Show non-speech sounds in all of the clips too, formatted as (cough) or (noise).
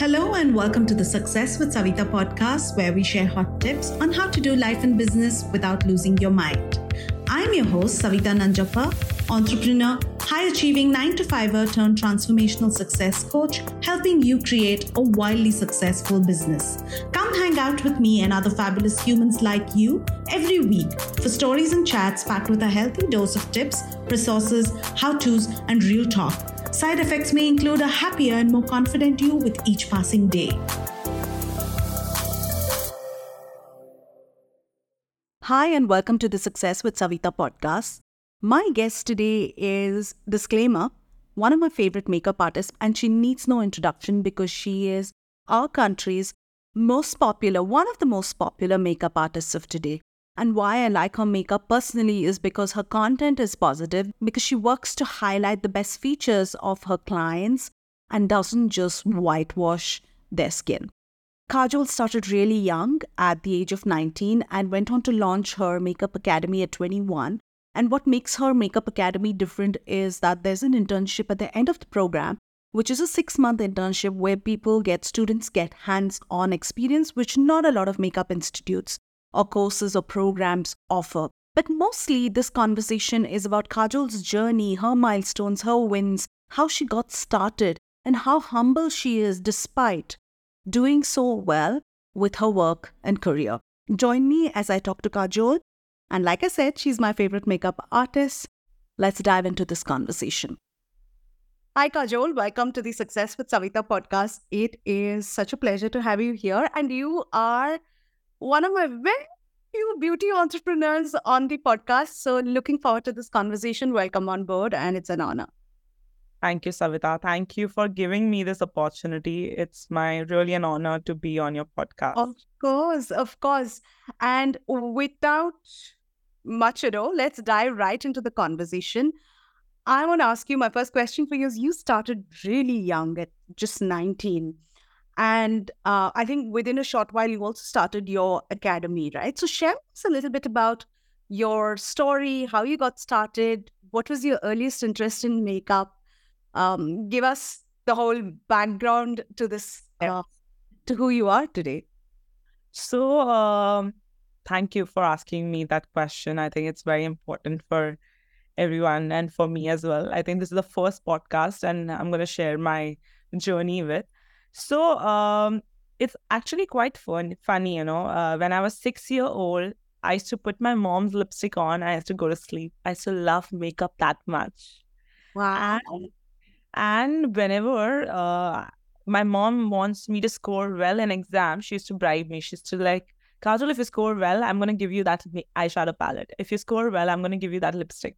Hello, and welcome to the Success with Savita podcast, where we share hot tips on how to do life and business without losing your mind. I'm your host, Savita Nanjappa, entrepreneur, high achieving 9 to 5er turned transformational success coach, helping you create a wildly successful business. Come hang out with me and other fabulous humans like you every week for stories and chats packed with a healthy dose of tips, resources, how to's, and real talk Side effects may include a happier and more confident you with each passing day. Hi, and welcome to the Success with Savita podcast. My guest today is Disclaimer, one of my favorite makeup artists, and she needs no introduction because she is our country's most popular, one of the most popular makeup artists of today. And why I like her makeup personally is because her content is positive, because she works to highlight the best features of her clients and doesn't just whitewash their skin. Kajol started really young at the age of 19 and went on to launch her makeup academy at 21. And what makes her makeup academy different is that there's an internship at the end of the program, which is a six month internship where people get, students get hands on experience, which not a lot of makeup institutes or courses or programs offer. But mostly, this conversation is about Kajol's journey, her milestones, her wins, how she got started, and how humble she is despite doing so well with her work and career. Join me as I talk to Kajol. And like I said, she's my favorite makeup artist. Let's dive into this conversation. Hi, Kajol. Welcome to the Success with Savita podcast. It is such a pleasure to have you here. And you are one of my very few beauty entrepreneurs on the podcast. So, looking forward to this conversation. Welcome on board, and it's an honor. Thank you, Savita. Thank you for giving me this opportunity. It's my really an honor to be on your podcast. Of course, of course. And without much ado, let's dive right into the conversation. I want to ask you my first question for you is you started really young at just 19 and uh, I think within a short while, you also started your academy, right? So share us a little bit about your story, how you got started, what was your earliest interest in makeup. Um, give us the whole background to this, uh, to who you are today. So, um, thank you for asking me that question. I think it's very important for everyone and for me as well. I think this is the first podcast, and I'm going to share my journey with. So um, it's actually quite fun, funny, you know. Uh, when I was six year old, I used to put my mom's lipstick on. I used to go to sleep. I used to love makeup that much. Wow. And, and whenever uh, my mom wants me to score well in exam, she used to bribe me. She used to like, Kajol, if you score well, I'm gonna give you that eyeshadow palette. If you score well, I'm gonna give you that lipstick,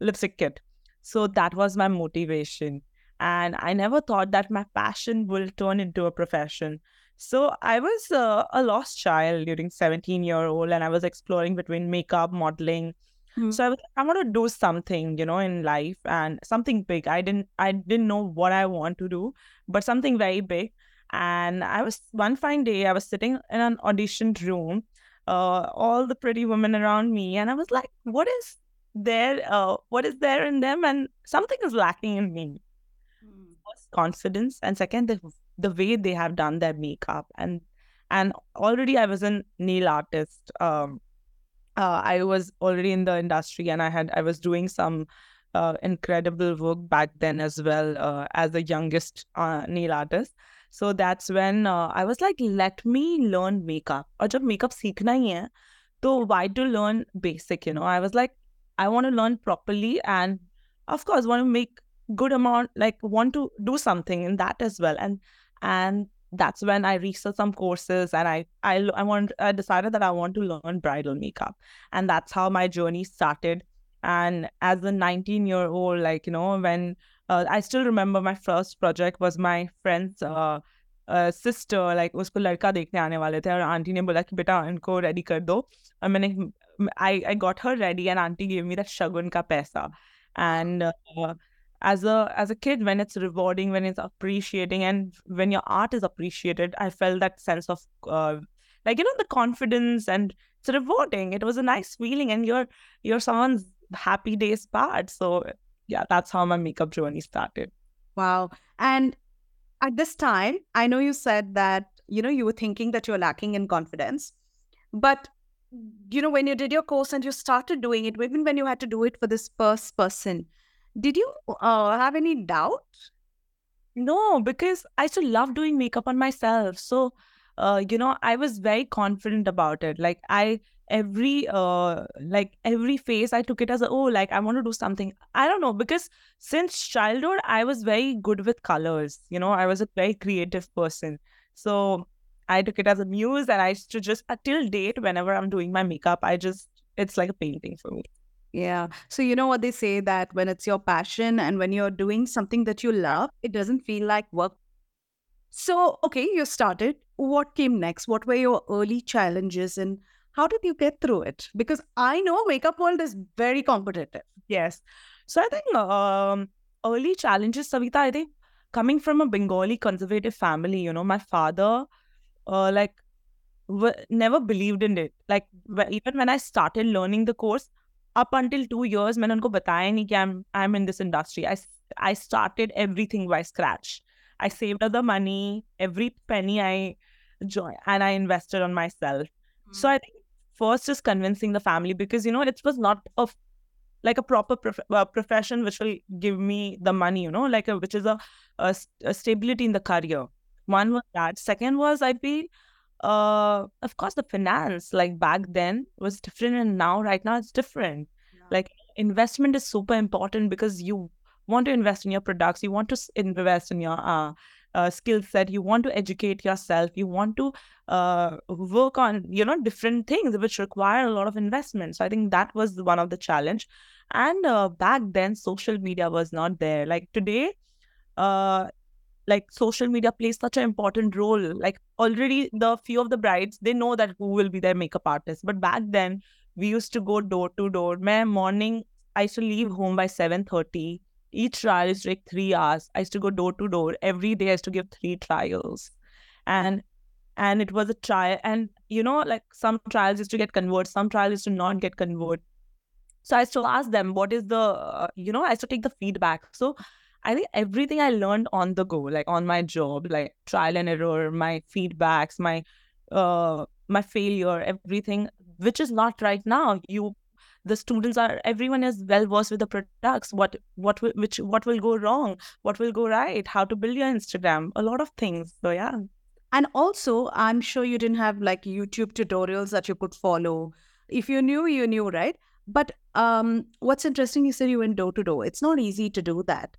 lipstick kit. So that was my motivation and i never thought that my passion will turn into a profession. So i was uh, a lost child during 17 year old and i was exploring between makeup modeling. Mm-hmm. so i was i want to do something you know in life and something big. I didn't i didn't know what i want to do but something very big. And i was one fine day i was sitting in an audition room uh, all the pretty women around me and i was like what is there uh, what is there in them? And something is lacking in me confidence and second the, the way they have done their makeup. And and already i was a nail artist. Um uh, i was already in the industry and i had i was doing some uh, incredible work back then as well uh, as the youngest uh, nail artist. So that's when uh, i was like let me learn makeup. or jab makeup seekhna hai so why to learn basic you know? I was like i want to learn properly and of course want to make good amount like want to do something in that as well and and that's when i researched some courses and i i i want i decided that i want to learn bridal makeup and that's how my journey started and as a 19 year old like you know when uh, i still remember my first project was my friend's uh, uh, sister like उसको लड़का देखने आने वाले थे और aunty ने बोला कि बेटा इनको रेडी कर दो और मैंने I I got her ready and auntie gave me that shagun ka paisa and uh, as a as a kid when it's rewarding when it's appreciating and when your art is appreciated i felt that sense of uh, like you know the confidence and it's rewarding. It was a nice feeling and you're you're someone's happy days part. So yeah that's how my makeup journey started. Wow. And at this time, I know you said that, you know, you were thinking that you're lacking in confidence. But, you know, when you did your course and you started doing it, even when you had to do it for this first person, did you uh, have any doubt? No, because I still love doing makeup on myself. So, uh, you know, I was very confident about it. Like I every uh like every face I took it as a, oh, like I want to do something. I don't know, because since childhood I was very good with colors. You know, I was a very creative person. So I took it as a muse and I used to just until date, whenever I'm doing my makeup, I just it's like a painting for me. Yeah. So, you know what they say that when it's your passion and when you're doing something that you love, it doesn't feel like work. So, okay, you started. What came next? What were your early challenges and how did you get through it? Because I know makeup world is very competitive. Yes. So I think um, early challenges, Savita, I think coming from a Bengali conservative family, you know, my father, uh, like, w- never believed in it. Like, wh- even when I started learning the course, up until two years मैंने उनको बताया नहीं कि I'm I'm in this industry. I I started everything by scratch. I saved up the money, every penny I joined, and I invested on myself. So I think first is convincing the family because you know it was not a like a proper prof- uh, profession which will give me the money, you know, like a, which is a, a, a stability in the career. One was that. Second was I feel uh of course the finance like back then was different and now right now it's different. Yeah. like investment is super important because you want to invest in your products you want to invest in your uh, uh, skill set you want to educate yourself you want to uh, work on you know different things which require a lot of investment. So i think that was one of the challenge. And uh, back then social media was not there. Like today uh like social media plays such an important role. Like already the few of the brides they know that who will be their makeup artist. But back then we used to go door to door. My morning i used to leave home by 7.30 each trial is like three hours. I used to go door to door. Every day i used to give three trials. And and it was a trial. And you know like some trials used to get convert some trials used to not get convert. So I used to ask them, what is the, uh, you know, I used to take the feedback. So I think everything I learned on the go, like on my job, like trial and error, my feedbacks, my, uh, my failure, everything, which is not right now. You, the students are, everyone is well versed with the products. What, what, will, which, what will go wrong? What will go right? How to build your Instagram? A lot of things. So yeah. And also, I'm sure you didn't have like YouTube tutorials that you could follow. If you knew, you knew, right? But um, what's interesting, you said you went door to door. It's not easy to do that.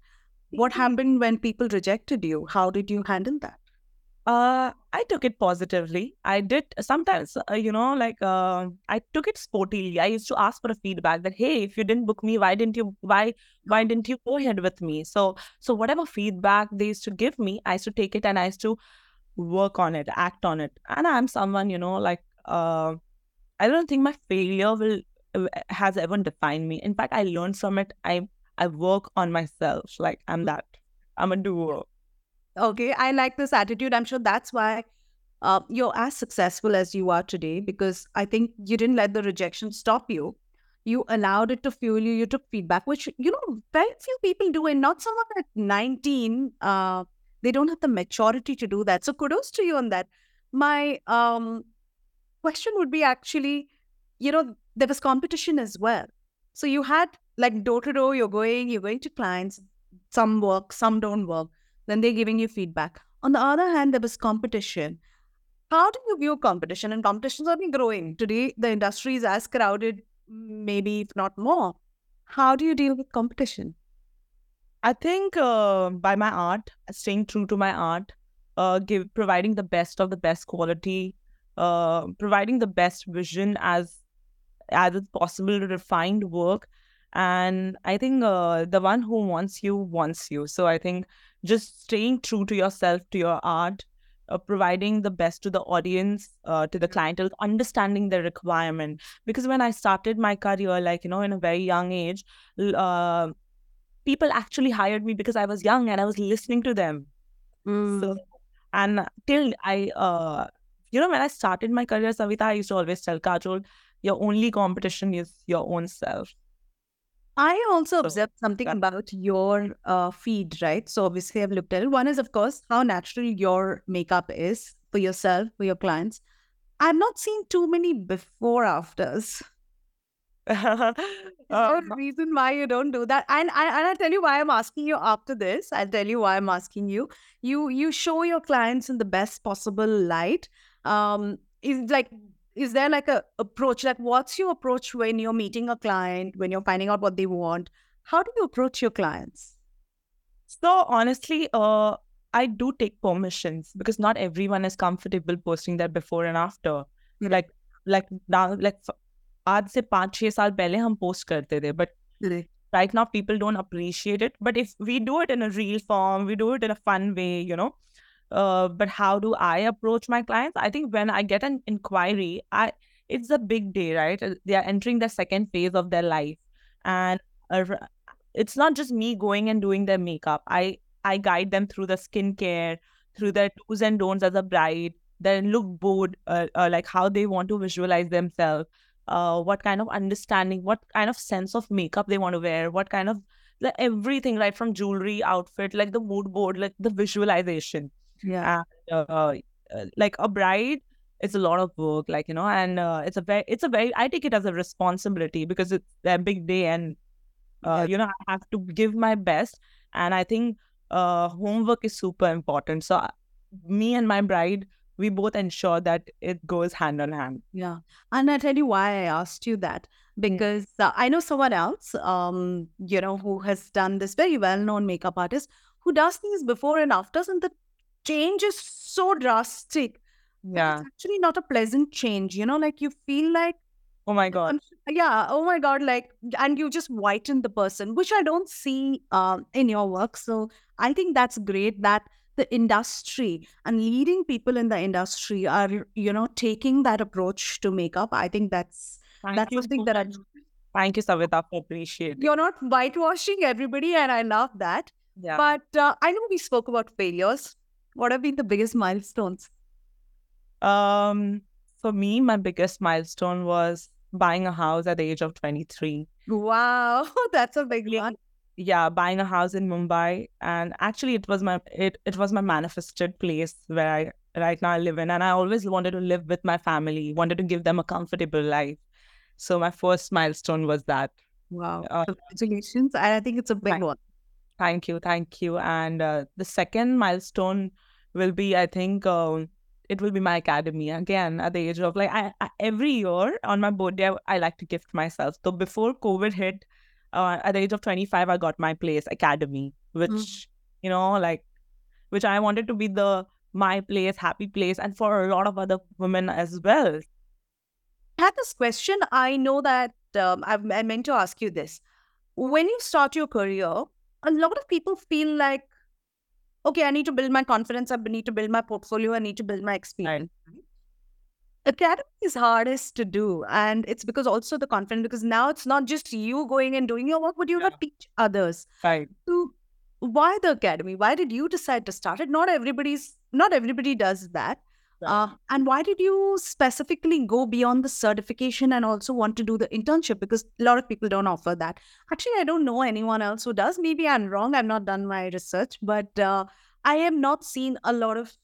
What happened when people rejected you? How did you handle that? Uh, I took it positively. I did sometimes, uh, you know, like uh, I took it sportily. I used to ask for a feedback that, hey, if you didn't book me, why didn't you? Why why didn't you go ahead with me? So so whatever feedback they used to give me, I used to take it and I used to work on it, act on it. And I'm someone, you know, like uh, I don't think my failure will uh, has ever defined me. In fact, I learned from it. I I work on myself. Like I'm that. I'm a doer. Okay, I like this attitude. I'm sure that's why uh, you're as successful as you are today because I think you didn't let the rejection stop you. You allowed it to fuel you. You took feedback, which, you know, very few people do. And not someone at 19, uh, they don't have the maturity to do that. So kudos to you on that. My um, question would be actually, you know, there was competition as well. So you had like door to door, you're going, you're going to clients, some work, some don't work then they're giving you feedback. On the other hand, there was competition. How do you view competition? And competition's only growing. Today, the industry is as crowded, maybe if not more. How do you deal with competition? I think uh, by my art, staying true to my art, uh, give providing the best of the best quality, uh, providing the best vision as as possible, refined work, and I think uh, the one who wants you wants you. So I think just staying true to yourself, to your art, uh, providing the best to the audience, uh, to the clientele, understanding their requirement. Because when I started my career, like you know, in a very young age, uh, people actually hired me because I was young and I was listening to them. So, and till I, uh, you know, when I started my career, Savita, I used to always tell Kajol, your only competition is your own self. I also So observed something that about your uh, feed, right? So obviously, I've looked at it. One is, of course, how natural your makeup is for yourself, for your clients. I've not seen too many before afters. (laughs) Is there a um, reason why you don't do that? And, and and I'll tell you why I'm asking you after this. I'll tell you why I'm asking you. You you show your clients in the best possible light. Um, is like is there like a approach? Like what's your approach when you're meeting a client, when you're finding out what they want? How do you approach your clients? so honestly, uh, I do take permissions because not everyone is comfortable posting their before and after. Correct. Like like now like f- आज से पाँच छह साल पहले हम post करते थे but Correct. right now people don't appreciate it but if we do it in a real form we do it in a fun way you know uh, but how do i approach my clients? I think when i get an inquiry i it's a big day right? Uh, they are entering the second phase of their life. And it's not just me going and doing their makeup. I i guide them through the skincare through their do's and don'ts as a bride their look board uh, uh, like how they want to visualize themselves uh, what kind of understanding, what kind of sense of makeup they want to wear, what kind of like everything, right from jewelry, outfit, like the mood board, like the visualization. Yeah. And uh, uh, like a bride, it's a lot of work, like you know, and uh, it's a very, it's a very, I take it as a responsibility because it's a big day, and uh, Yeah. you know, I have to give my best, and I think uh, homework is super important. So uh, me and my bride, we both ensure that it goes hand on hand. Yeah. And I tell you why I asked you that because uh, I know someone else, um, you know, who has done this very well-known makeup artist who does these before and afters, and the change is so drastic. Yeah. It's actually not a pleasant change, you know, like you feel like, Oh my god. yeah, oh my God, like, and you just whiten the person, which I don't see um, in your work. So I think that's great that the industry and leading people in the industry are, you know, taking that approach to makeup. I think that's Thank that's something so that I. Thank you, Savita, for appreciating. you're not whitewashing everybody, and I love that. Yeah. But uh, I know we spoke about failures. What have been the biggest milestones? Um, for me, my biggest milestone was buying a house at the age of 23. Wow, (laughs) that's a big one. Yeah, buying a house in Mumbai. And actually it was my it, it was my manifested place where I right now I live in. And I always wanted to live with my family, wanted to give them a comfortable life. So my first milestone was that. Wow, Uh, congratulations! And I think it's a big one. Thank you, thank you. And uh, the second milestone will be, I think, um, it will be my academy again at the age of like I, I every year on my birthday I, I like to gift myself. So before COVID hit, uh, at the age of twenty five, I got my place academy, which you know, like, which I wanted to be the my place, happy place, and for a lot of other women as well. I had this question. I know that um, I've, I meant to ask you this. When you start your career, a lot of people feel like, okay, I need to build my confidence. I need to build my portfolio. I need to build my experience. Academy is hardest to do. And it's because also the confidence, because now it's not just you going and doing your work, but you Yeah. to teach others. Right. So why the academy? Why did you decide to start it? Not everybody's, not everybody does that. Uh, and why did you specifically go beyond the certification and also want to do the internship? Because a lot of people don't offer that. Actually, I don't know anyone else who does. Maybe I'm wrong. I've not done my research, but uh, I have not seen a lot of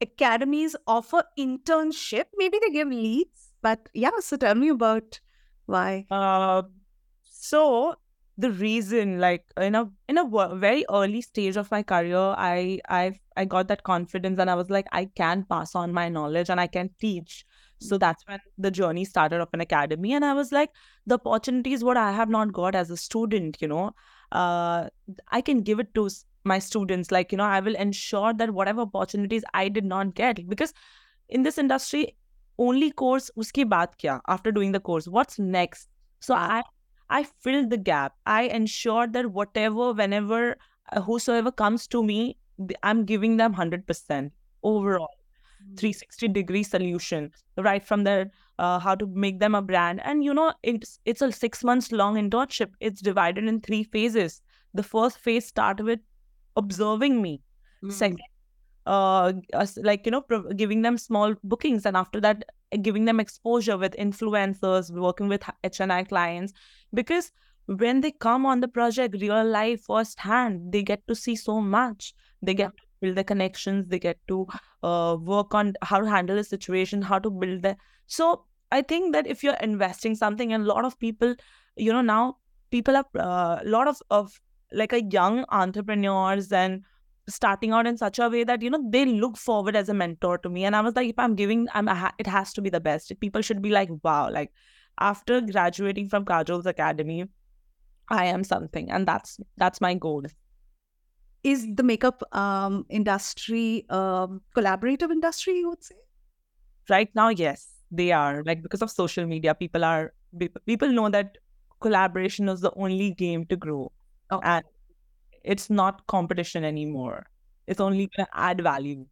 academies offer internship. Maybe they give leads, but yeah. So tell me about why. Uh, so the reason, like in a in a very early stage of my career, I I I got that confidence, and I was like, I can pass on my knowledge and I can teach. So that's when the journey started of an academy, and I was like, the opportunities what I have not got as a student, you know, uh, I can give it to my students. Like you know, I will ensure that whatever opportunities I did not get, because in this industry, only course uski baat kya after doing the course, what's next? So I I filled the gap. I ensured that whatever, whenever, uh, whosoever comes to me, I'm giving them 100% overall, 360 degree solution, right from their uh, how to make them a brand. And you know, it's it's a six months long internship. It's divided in three phases. The first phase start with observing me. Mm. Second, uh, like you know, giving them small bookings, and after that, giving them exposure with influencers, working with HNI clients, because when they come on the project real life firsthand they get to see so much. They get to build the connections. They get to uh, work on how to handle the situation how to build the so i think that if you're investing something and a lot of people you know now people are a uh, lot of of like a young entrepreneurs and starting out in such a way that you know they look forward as a mentor to me. And i was like if i'm giving i'm ha- it has to be the best. People should be like wow like after graduating from kajol's academy i am something. And that's that's my goal. Is the makeup um, industry um, collaborative industry you would say? Right now yes they are. Like because of social media people are people know that collaboration is the only game to grow. Oh. and it's not competition anymore. It's only going to add value.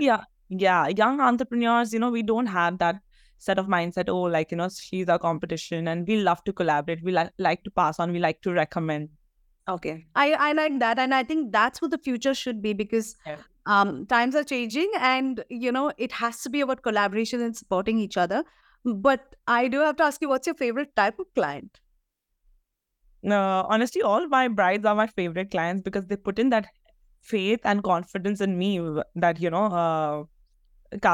Yeah, yeah, young entrepreneurs, you know, we don't have that set of mindset. Oh, like you know, she's our competition, and we love to collaborate. We like like to pass on. We like to recommend. Okay, I I like that, and I think that's what the future should be because yeah. um times are changing, and you know, it has to be about collaboration and supporting each other. But I do have to ask you, what's your favorite type of client? Uh, honestly, all my brides are my favorite clients because they put in that faith and confidence in me that, you know, uh,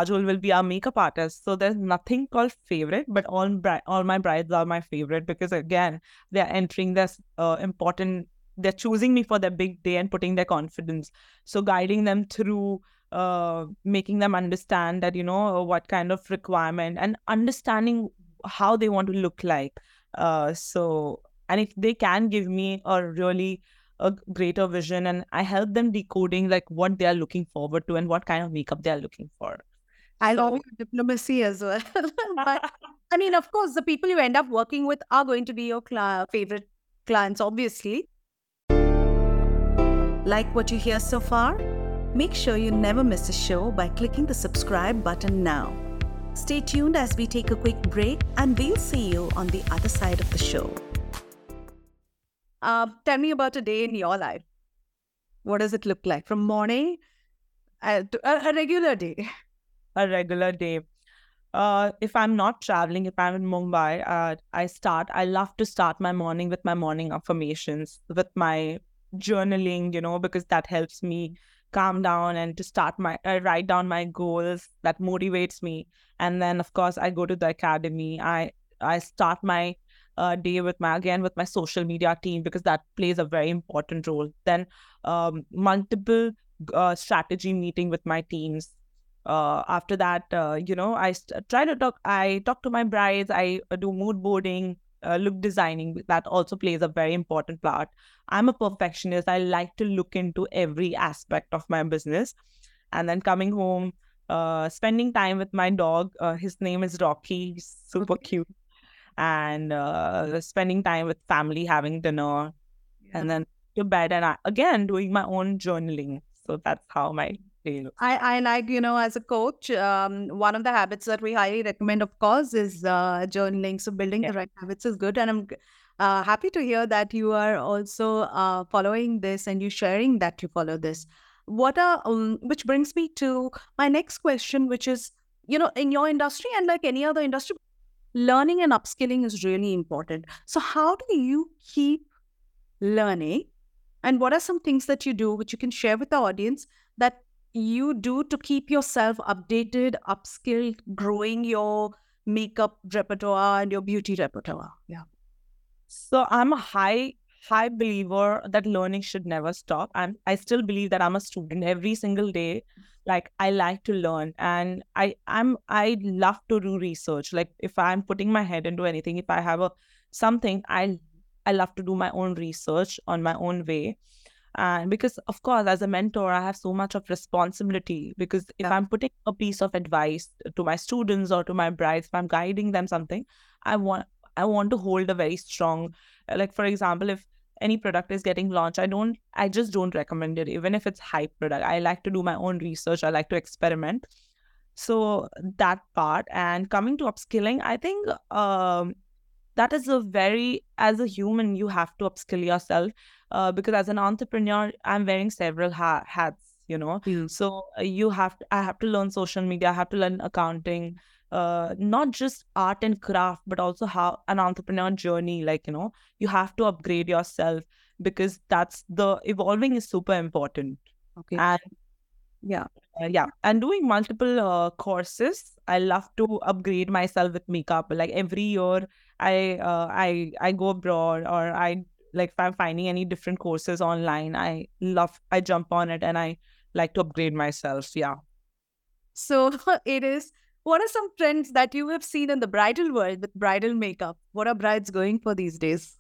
will be our makeup artist. So there's nothing called favorite, but all bri- all my brides are my favorite because again, they're entering this uh, important. They're choosing me for their big day and putting their confidence. So guiding them through, uh, making them understand that you know what kind of requirement and understanding how they want to look like. Uh, so and if they can give me a really a greater vision and i help them decoding like what they are looking forward to and what kind of makeup they are looking for. I love your diplomacy as well. (laughs) But (laughs) i mean of course the people you end up working with are going to be your cl- favorite clients obviously. Like what you hear so far? Make sure you never miss a show by clicking the subscribe button now. Stay tuned as we take a quick break and we'll see you on the other side of the show uh, tell me about a day in your life. What does it look like from morning uh, to a, a regular day? A regular day. Uh, if I'm not traveling, if I'm in Mumbai, uh, I start. I love to start my morning with my morning affirmations, with my journaling. You know, because that helps me calm down and to start my uh, write down my goals. That motivates me. And then, of course, I go to the academy. I I start my uh, day with my again with my social media team because that plays a very important role. Then um, multiple uh, strategy meeting with my teams. Uh, after that, uh, you know, I st- try to talk. I talk to my brides. I uh, do mood boarding, uh, look designing. That also plays a very important part. I'm a perfectionist. I like to look into every aspect of my business, and then coming home, uh, spending time with my dog. Uh, his name is Rocky. He's super cute and uh, spending time with family, having dinner, yeah. and then to bed. And I, again, doing my own journaling. So that's how my day looks. I, I like, you know, as a coach, um, one of the habits that we highly recommend, of course, is uh, journaling. So building yeah. the right habits is good. And I'm uh, happy to hear that you are also uh, following this and you sharing that you follow this. What are, um, which brings me to my next question, which is, you know, in your industry and like any other industry, learning and upskilling is really important. So, how do you keep learning? And what are some things that you do which you can share with the audience that you do to keep yourself updated, upskilled, growing your makeup repertoire and your beauty repertoire? Yeah. So, I'm a high high believer that learning should never stop and i still believe that i'm a student every single day like i like to learn and i i'm i love to do research like if i'm putting my head into anything if i have a something i i love to do my own research on my own way and because of course as a mentor i have so much of responsibility because if yeah. i'm putting a piece of advice to my students or to my brides if i'm guiding them something i want i want to hold a very strong like for example if any product is getting launched i don't i just don't recommend it even if it's hype product. I like to do my own research i like to experiment. So that part and coming to upskilling i think um, that is a very as a human you have to upskill yourself. Uh, because as an entrepreneur i'm wearing several ha- hats you know? Mm. so uh, you have to, i have to learn social media i have to learn accounting uh, not just art and craft, but also how an entrepreneur journey. Like, you know, you have to upgrade yourself because that's the evolving is super important. Okay. And yeah. uh, yeah, and doing multiple uh, courses. I love to upgrade myself with makeup. Like every year, I uh, I I go abroad or I like if I'm finding any different courses online, I love I jump on it and I like to upgrade myself. Yeah. So (laughs) it is. What are some trends that you have seen in the bridal world with bridal makeup? What are brides going for these days?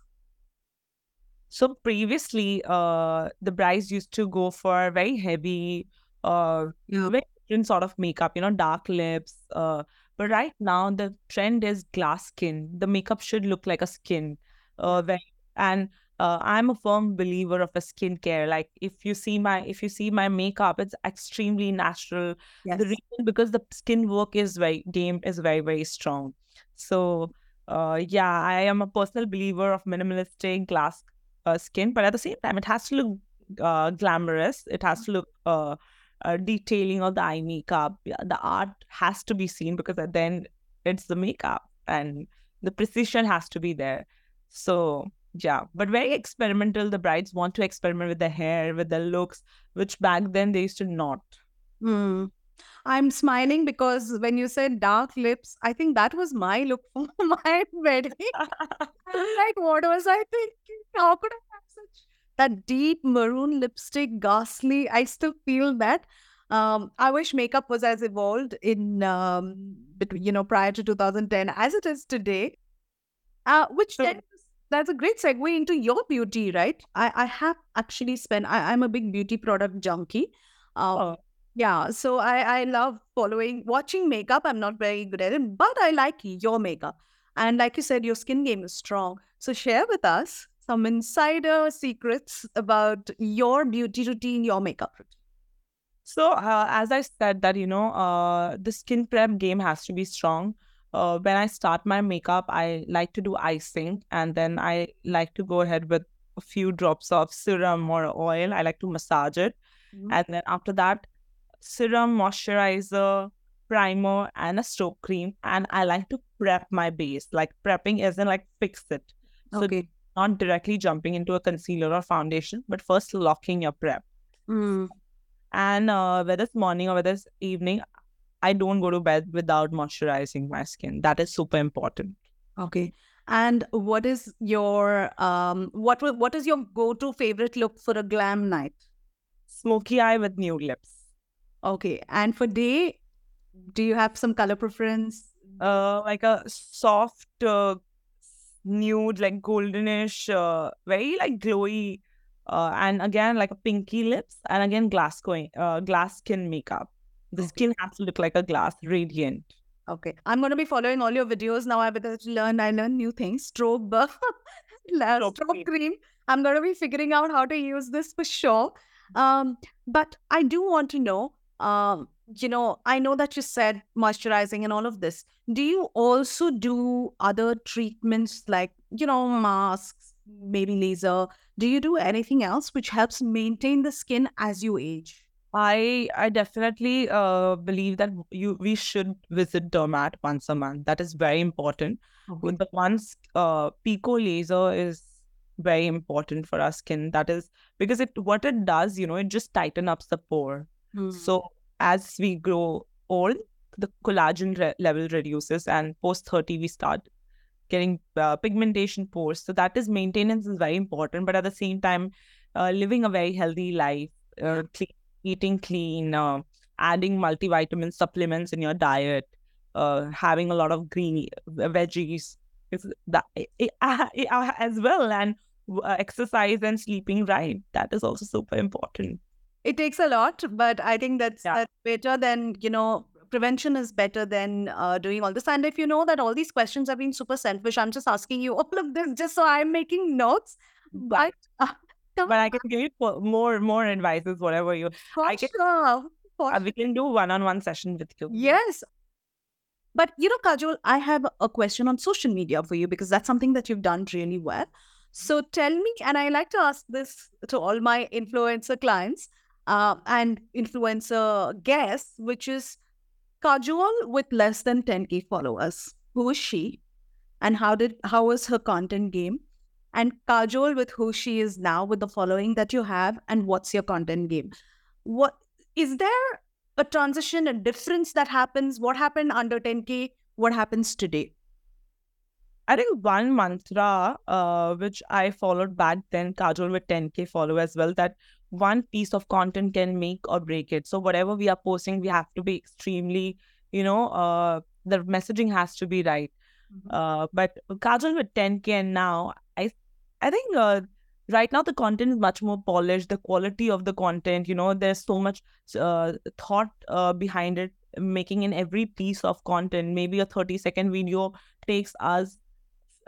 So previously, uh, the brides used to go for very heavy, uh, Yeah. very different sort of makeup, you know, dark lips. Uh, but right now the trend is glass skin. The makeup should look like a skin. Uh, very, and uh, I'm a firm believer of a skincare. Like if you see my if you see my makeup, it's extremely natural. Yes. The reason because the skin work is very game is very very strong. So uh, yeah, I am a personal believer of minimalistic glass uh, skin, but at the same time, it has to look uh, glamorous. It has to look uh, uh, detailing of the eye makeup. Yeah, the art has to be seen because then it's the makeup and the precision has to be there. So yeah, but very experimental. The brides want to experiment with the hair, with the looks, which back then they used to not. Hmm. I'm smiling because when you said dark lips, I think that was my look for (laughs) my wedding. (laughs) like, what was I thinking? How could I have such that deep maroon lipstick, ghastly? I still feel that. Um, I wish makeup was as evolved in um, between you know prior to 2010 as it is today. Uh, which So- then that's a great segue into your beauty, right? I I have actually spent. I, I'm a big beauty product junkie. Uh, Oh, yeah, so I I love following watching makeup. I'm not very good at it, but I like your makeup. And like you said, your skin game is strong. So share with us some insider secrets about your beauty routine, your makeup routine. So, uh, as I said, that you know, uh, the skin prep game has to be strong. Uh, when I start my makeup, I like to do icing, and then I like to go ahead with a few drops of serum or oil. I like to massage it, Mhm. and then after that, serum, moisturizer, primer, and a strobe cream. And I like to prep my base. Like prepping isn't like fix it. So Okay. not directly jumping into a concealer or foundation, but first locking your prep. Mm. And uh, whether it's morning or whether it's evening, I don't go to bed without moisturizing my skin. That is super important. Okay. And what is your um what what is your go-to favorite look for a glam night? Smoky eye with nude lips. Okay. And for day, do you have some color preference? Uh, like a soft uh, nude, like goldenish, uh, very like glowy, uh, and again like a pinky lips, and again glass going, uh, glass skin makeup. The Okay. skin has to look like a glass, radiant. Okay. I'm going to be following all your videos now. I better learn. I learn new things. Strobe, Strobe strobe cream. cream. I'm going to be figuring out how to use this for sure. Um, but I do want to know. Um, you know, I know that you said moisturizing and all of this. Do you also do other treatments like you know masks, maybe laser? Do you do anything else which helps maintain the skin as you age? I I definitely uh believe that you we should visit dermat once a month. That is very important. With the once uh pico laser is very important for our skin. That is because it what it does, you know, it just tighten up the pore. Hmm. So as we grow old, the collagen re- level reduces, and post thirty we start getting uh, pigmentation pores. So that is maintenance is very important. But at the same time, uh, living a very healthy life, uh, cle- eating clean, uh, adding multivitamin supplements in your diet, uh, having a lot of green veggies, is that i- i- uh, as well, and uh, exercise and sleeping right. That is also super important. It takes a lot, but I think that's, Yeah. that's better than, you know, prevention is better than uh, doing all this. And if you know that all these questions have been super selfish, I'm just asking you all of this just so I'm making notes. But uh, come But I can give you more more advices, whatever you. for I can- sure, for Uh, we can do one-on-one session with you. Yes. But you know, Kajol, I have a question on social media for you because that's something that you've done really well. So tell me, and I like to ask this to all my influencer clients uh, and influencer guests, which is Kajol with less than 10k followers. Who is she? And how did how was her content game? And Kajol with who she is now with the following that you have, and what's your content game? What is there a transition, a difference that happens? What happened under 10k? What happens today? I think one mantra, uh, which I followed back then, Kajol with 10k follow as well, that one piece of content can make or break it. So whatever we are posting, we have to be extremely, you know, uh, the messaging has to be right. Mm-hmm. Uh, but Kajol with 10k and now, I, I think uh, right now the content is much more polished. The quality of the content, you know, there's so much uh, thought uh, behind it. Making in every piece of content, maybe a 30 second video takes us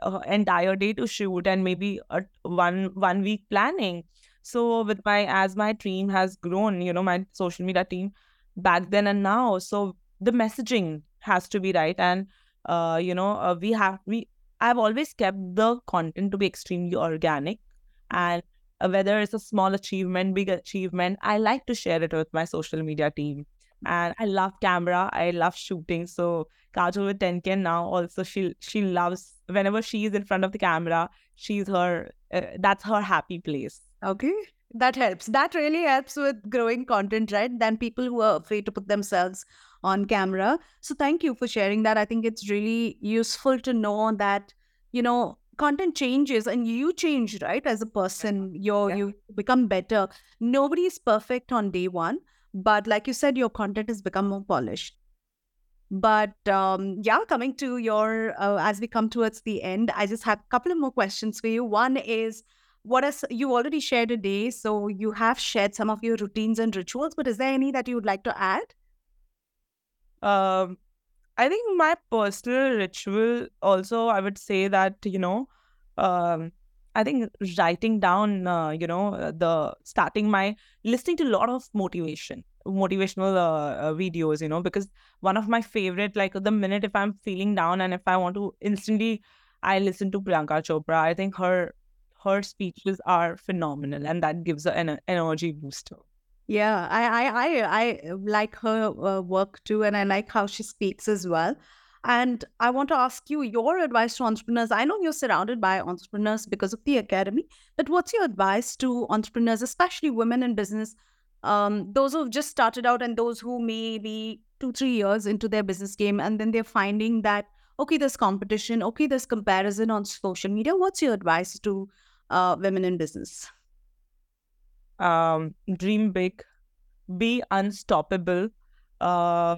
uh, entire day to shoot and maybe a one one week planning so with my as my team has grown, you know, my social media team back then and now, so the messaging has to be right, and uh, you know, uh, we have we I've always kept the content to be extremely organic, and uh, whether it's a small achievement, big achievement, I like to share it with my social media team. And I love camera. I love shooting. So Kajol with 10K now also she she loves whenever she is in front of the camera, she's her uh, that's her happy place. Okay. That helps. That really helps with growing content, right? Than people who are afraid to put themselves on camera. So thank you for sharing that. I think it's really useful to know that, you know, content changes and you change, right? As a person, you're yeah. you become better. Nobody is perfect on day one. But like you said, your content has become more polished. But um, yeah, coming to your, uh, as we come towards the end, I just have a couple of more questions for you. One is, what is you already shared a day so you have shared some of your routines and rituals but is there any that you would like to add um i think my personal ritual also i would say that you know um i think writing down uh, you know uh, the starting my listening to a lot of motivation motivational uh, uh, videos you know because one of my favorite like the minute if i'm feeling down and if i want to instantly i listen to priyanka chopra i think her her speeches are phenomenal and that gives an energy booster yeah i i i, I like her uh, work too and i like how she speaks as well. And i want to ask you your advice to entrepreneurs. I know you're surrounded by entrepreneurs because of the academy but what's your advice to entrepreneurs especially women in business um, those who've just started out and those who may be two three years into their business game and then they're finding that okay there's competition okay there's comparison on social media. What's your advice to uh, women in business? Um, dream big, be unstoppable. Uh,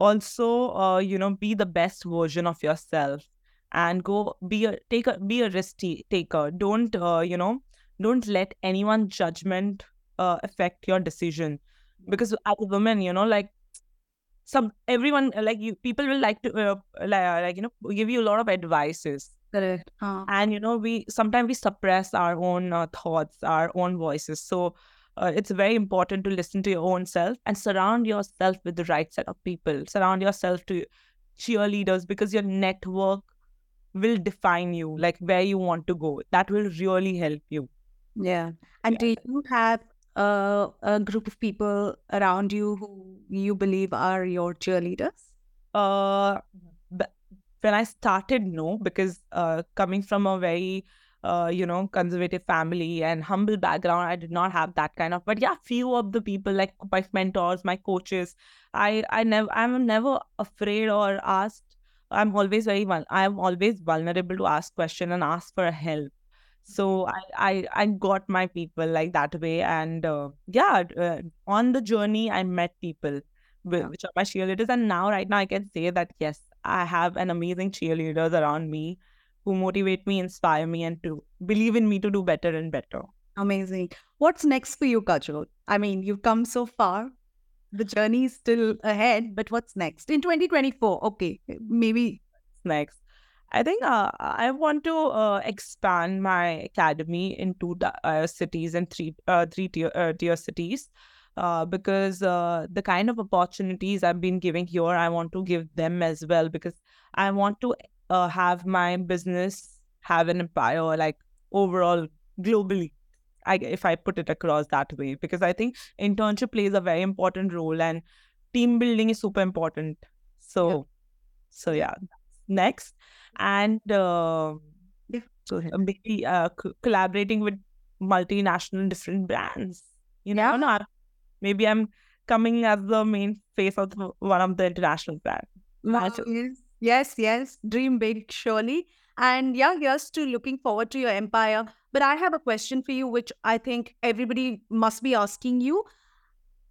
also, uh, you know, be the best version of yourself and go be a take a be a risk taker. Don't uh, you know? Don't let anyone judgment uh, affect your decision because as a woman, you know, like some everyone like you people will like to uh, like, like you know give you a lot of advices Correct. Uh, and you know we sometimes we suppress our own uh, thoughts our own voices. So uh, it's very important to listen to your own self and surround yourself with the right set of people. Surround yourself to cheerleaders because your network will define you like where you want to go. That will really help you. Yeah. And yeah. do you have uh, a group of people around you who you believe are your cheerleaders? Uh when I started, no, because uh, coming from a very uh, you know, conservative family and humble background. I did not have that kind of, but yeah, few of the people like my mentors, my coaches, I, I never, I'm never afraid or asked. I'm always very, I'm always vulnerable to ask question and ask for help. So I, I, I got my people like that way, and uh, yeah, uh, on the journey, I met people, which are my cheerleaders, and now right now I can say that yes, I have an amazing cheerleaders around me who motivate me, inspire me, and to believe in me to do better and better. Amazing. What's next for you, Kajol? I mean, you've come so far. The journey is still ahead, but what's next in 2024? Okay, maybe next. I think uh, I want to uh, expand my academy into uh, cities and three uh, three tier uh, tier cities uh, because uh, the kind of opportunities I've been giving here, I want to give them as well because I want to uh, have my business have an empire like overall globally. I, if I put it across that way, because I think internship plays a very important role, and team building is super important. So, yeah. so yeah. Next, and uh, yeah, so maybe uh, co- collaborating with multinational different brands. You know, yeah. Maybe I'm coming as the main face of the, one of the international brands. Wow, yes, yes, yes. Dream big, surely. And yeah, here's to looking forward to your empire. But I have a question for you, which I think everybody must be asking you.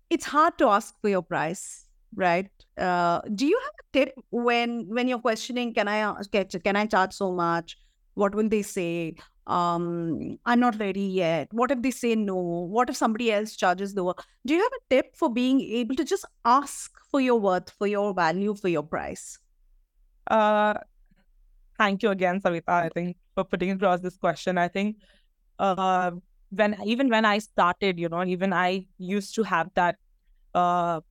It's hard to ask for your price, right? Uh, do you have a tip when when you're questioning? Can I get? Can I charge so much? What will they say? Um, I'm not ready yet. What if they say no? What if somebody else charges lower? Do you have a tip for being able to just ask for your worth, for your value, for your price? Uh, thank you again, Savita, I think, for putting across this question. I think uh, when even when I started, you know, even I used to have that uh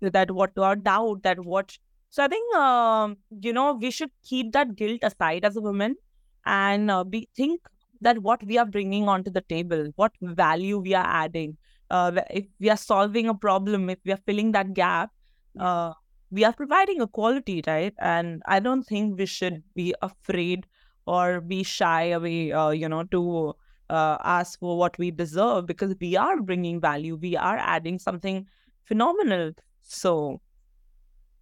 that what or doubt that what so I think um, you know we should keep that guilt aside as a woman and uh, be think that what we are bringing onto the table, what value we are adding. Uh, if we are solving a problem, if we are filling that gap, uh, we are providing a quality, right? And I don't think we should be afraid or be shy away, uh, you know, to uh, ask for what we deserve because we are bringing value, we are adding something phenomenal. So,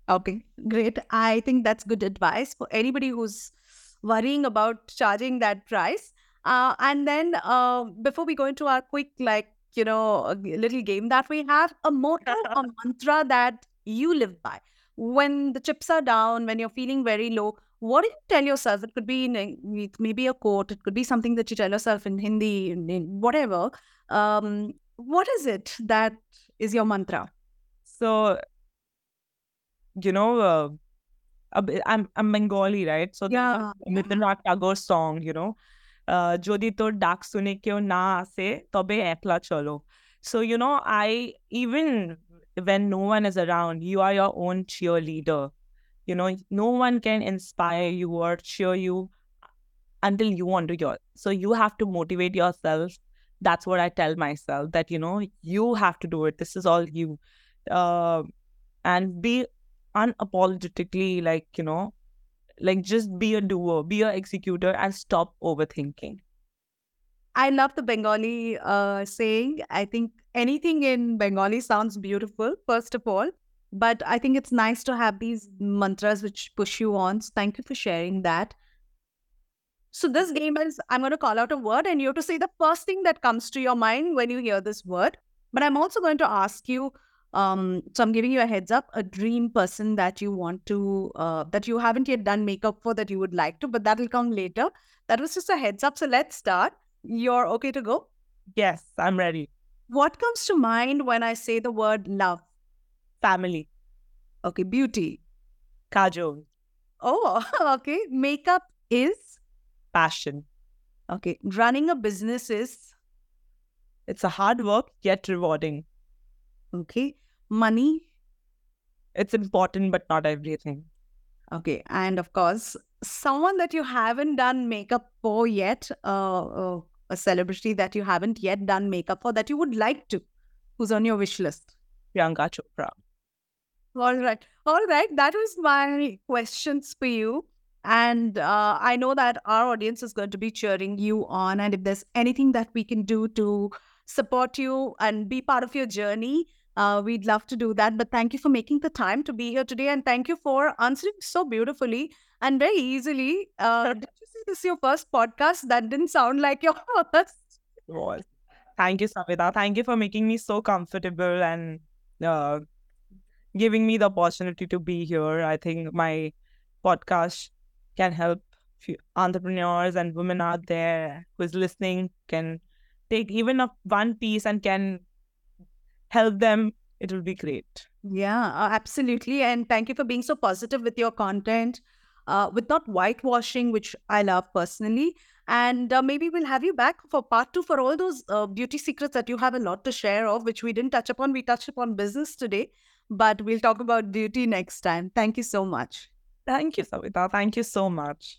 okay, great. I think that's good advice for anybody who's worrying about charging that price. Uh, and then uh, before we go into our quick, like, you know, little game that we have, a motto, a (laughs) mantra that you live by when the chips are down, when you're feeling very low, what do you tell yourself? It could be in, maybe a quote, it could be something that you tell yourself in Hindi, in, in whatever. Um, what is it that is your mantra? So, you know, uh, I'm I'm Bengali, right? So yeah. Rabindranath Tagore song, you know. যদি তোর ডাক শুনে কেউ না আসে তবে একলা চলো so you know I even when no one is around you are your own cheerleader you know no one can inspire you or cheer you until you want to do it. so you have to motivate yourself that's what i tell myself that you know you have to do it this is all you uh, and be unapologetically like, you know, like just be a doer, be a executor and stop overthinking. I love the Bengali uh, saying. I think anything in Bengali sounds beautiful, first of all. But I think it's nice to have these mantras which push you on. So thank you for sharing that. So this game is I'm going to call out a word and you have to say the first thing that comes to your mind when you hear this word. But I'm also going to ask you. Um, so I'm giving you a heads up, a dream person that you want to, uh, that you haven't yet done makeup for that you would like to, but that will come later. That was just a heads up. So let's start. You're okay to go? Yes, I'm ready. What comes to mind when I say the word love? Family. Okay, beauty. Kajol. Oh, (laughs) okay. Makeup is? Passion. Okay. Running a business is? It's a hard work, yet rewarding. Okay. Money? It's important, but not everything. Okay. And of course, someone that you haven't done makeup for yet, uh, uh a celebrity that you haven't yet done makeup for that you would like to, who's on your wish list? Priyanka Chopra. All right. All right. That was my questions for you. And uh, I know that our audience is going to be cheering you on. And if there's anything that we can do to support you and be part of your journey, uh, we'd love to do that. But thank you for making the time to be here today. And thank you for answering so beautifully and very easily. Uh, (laughs) did you say this is your first podcast? That didn't sound like your (laughs) first. Was. Thank you, Savita. Thank you for making me so comfortable and uh, giving me the opportunity to be here. I think my podcast can help entrepreneurs and women out there who is listening can take even a one piece and can help them it will be great yeah absolutely and thank you for being so positive with your content uh, with not whitewashing, which I love personally. And uh, maybe we'll have you back for part two for all those uh, beauty secrets that you have a lot to share of, which we didn't touch upon. We touched upon business today, but we'll talk about beauty next time. Thank you so much. Thank you, Savita. Thank you so much.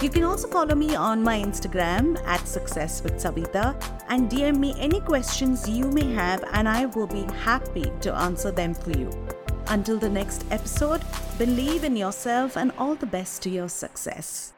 You can also follow me on my Instagram at Success with Savita and DM me any questions you may have, and I will be happy to answer them for you. Until the next episode, believe in yourself and all the best to your success.